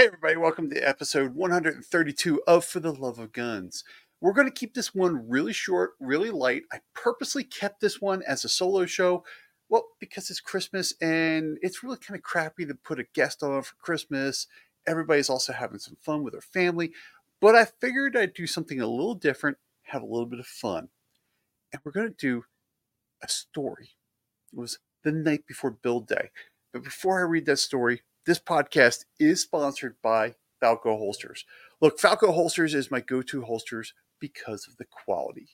Hey, everybody, welcome to episode 132 of For the Love of Guns. We're going to keep this one really short, really light. I purposely kept this one as a solo show. Well, because it's Christmas and it's really kind of crappy to put a guest on for Christmas. Everybody's also having some fun with their family. But I figured I'd do something a little different, have a little bit of fun. And we're going to do a story. It was the night before Build Day. But before I read that story, this podcast is sponsored by Falco Holsters. Look, Falco Holsters is my go to holsters because of the quality.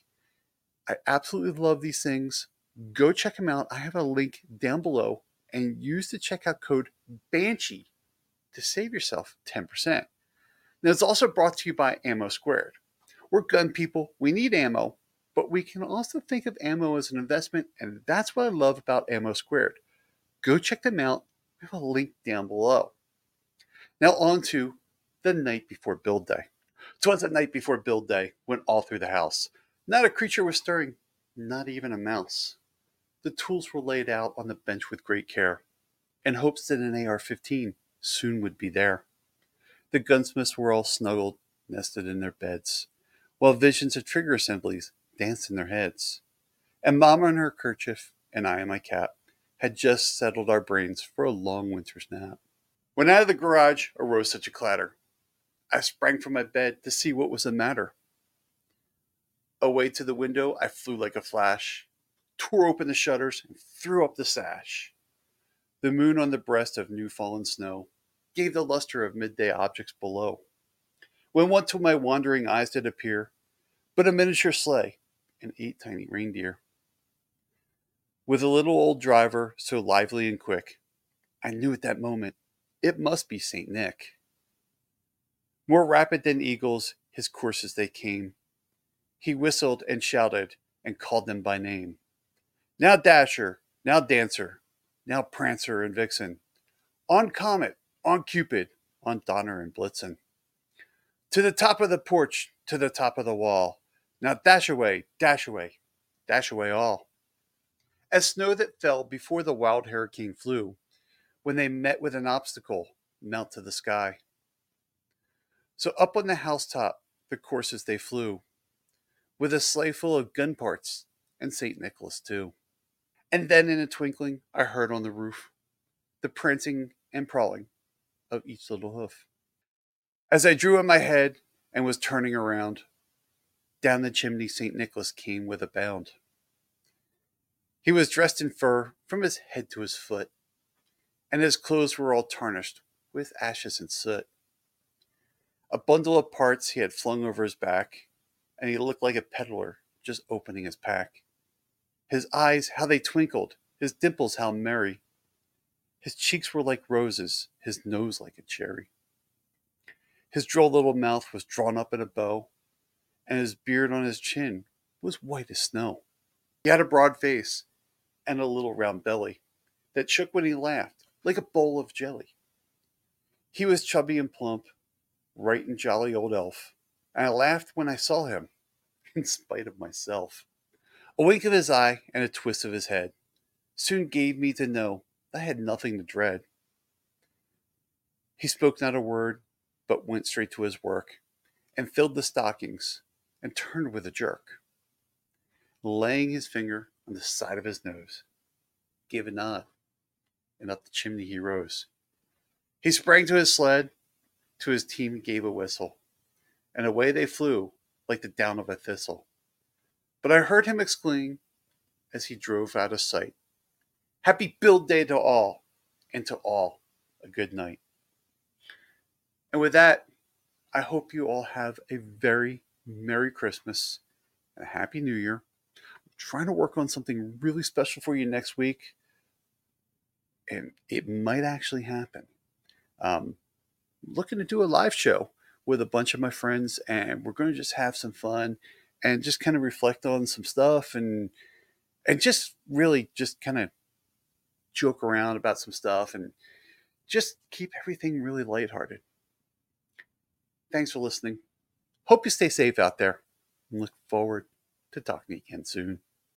I absolutely love these things. Go check them out. I have a link down below and use the checkout code Banshee to save yourself 10%. Now, it's also brought to you by Ammo Squared. We're gun people, we need ammo, but we can also think of ammo as an investment, and that's what I love about Ammo Squared. Go check them out we have a link down below. Now, on to the night before build day. So, it's the night before build day, went all through the house. Not a creature was stirring, not even a mouse. The tools were laid out on the bench with great care, in hopes that an AR 15 soon would be there. The gunsmiths were all snuggled, nested in their beds, while visions of trigger assemblies danced in their heads. And Mamma in her kerchief, and I in my cap, had just settled our brains for a long winter's nap. When out of the garage arose such a clatter, I sprang from my bed to see what was the matter. Away to the window, I flew like a flash, tore open the shutters, and threw up the sash. The moon on the breast of new fallen snow gave the luster of midday objects below. When what to my wandering eyes did appear, but a miniature sleigh and eight tiny reindeer. With a little old driver so lively and quick, I knew at that moment it must be St. Nick. More rapid than eagles, his courses they came. He whistled and shouted and called them by name. Now Dasher, now Dancer, now Prancer and Vixen. On Comet, on Cupid, on Donner and Blitzen. To the top of the porch, to the top of the wall. Now dash away, dash away, dash away all as snow that fell before the wild hurricane flew, when they met with an obstacle, melt to the sky. So up on the housetop, the courses they flew, with a sleigh full of gun parts and St. Nicholas too. And then in a twinkling, I heard on the roof the prancing and prawling of each little hoof. As I drew in my head and was turning around, down the chimney St. Nicholas came with a bound. He was dressed in fur from his head to his foot, and his clothes were all tarnished with ashes and soot. A bundle of parts he had flung over his back, and he looked like a peddler just opening his pack. His eyes, how they twinkled, his dimples, how merry. His cheeks were like roses, his nose like a cherry. His droll little mouth was drawn up in a bow, and his beard on his chin was white as snow. He had a broad face, and a little round belly that shook when he laughed, like a bowl of jelly. He was chubby and plump, right and jolly old elf, and I laughed when I saw him, in spite of myself. A wink of his eye and a twist of his head soon gave me to know I had nothing to dread. He spoke not a word, but went straight to his work, and filled the stockings, and turned with a jerk. Laying his finger on the side of his nose, gave a nod, and up the chimney he rose. He sprang to his sled, to his team gave a whistle, and away they flew like the down of a thistle. But I heard him exclaim as he drove out of sight, Happy build day to all, and to all a good night. And with that, I hope you all have a very Merry Christmas and a Happy New Year trying to work on something really special for you next week, and it might actually happen. Um, looking to do a live show with a bunch of my friends, and we're going to just have some fun and just kind of reflect on some stuff and and just really just kind of joke around about some stuff and just keep everything really lighthearted. Thanks for listening. Hope you stay safe out there and look forward to talking again soon.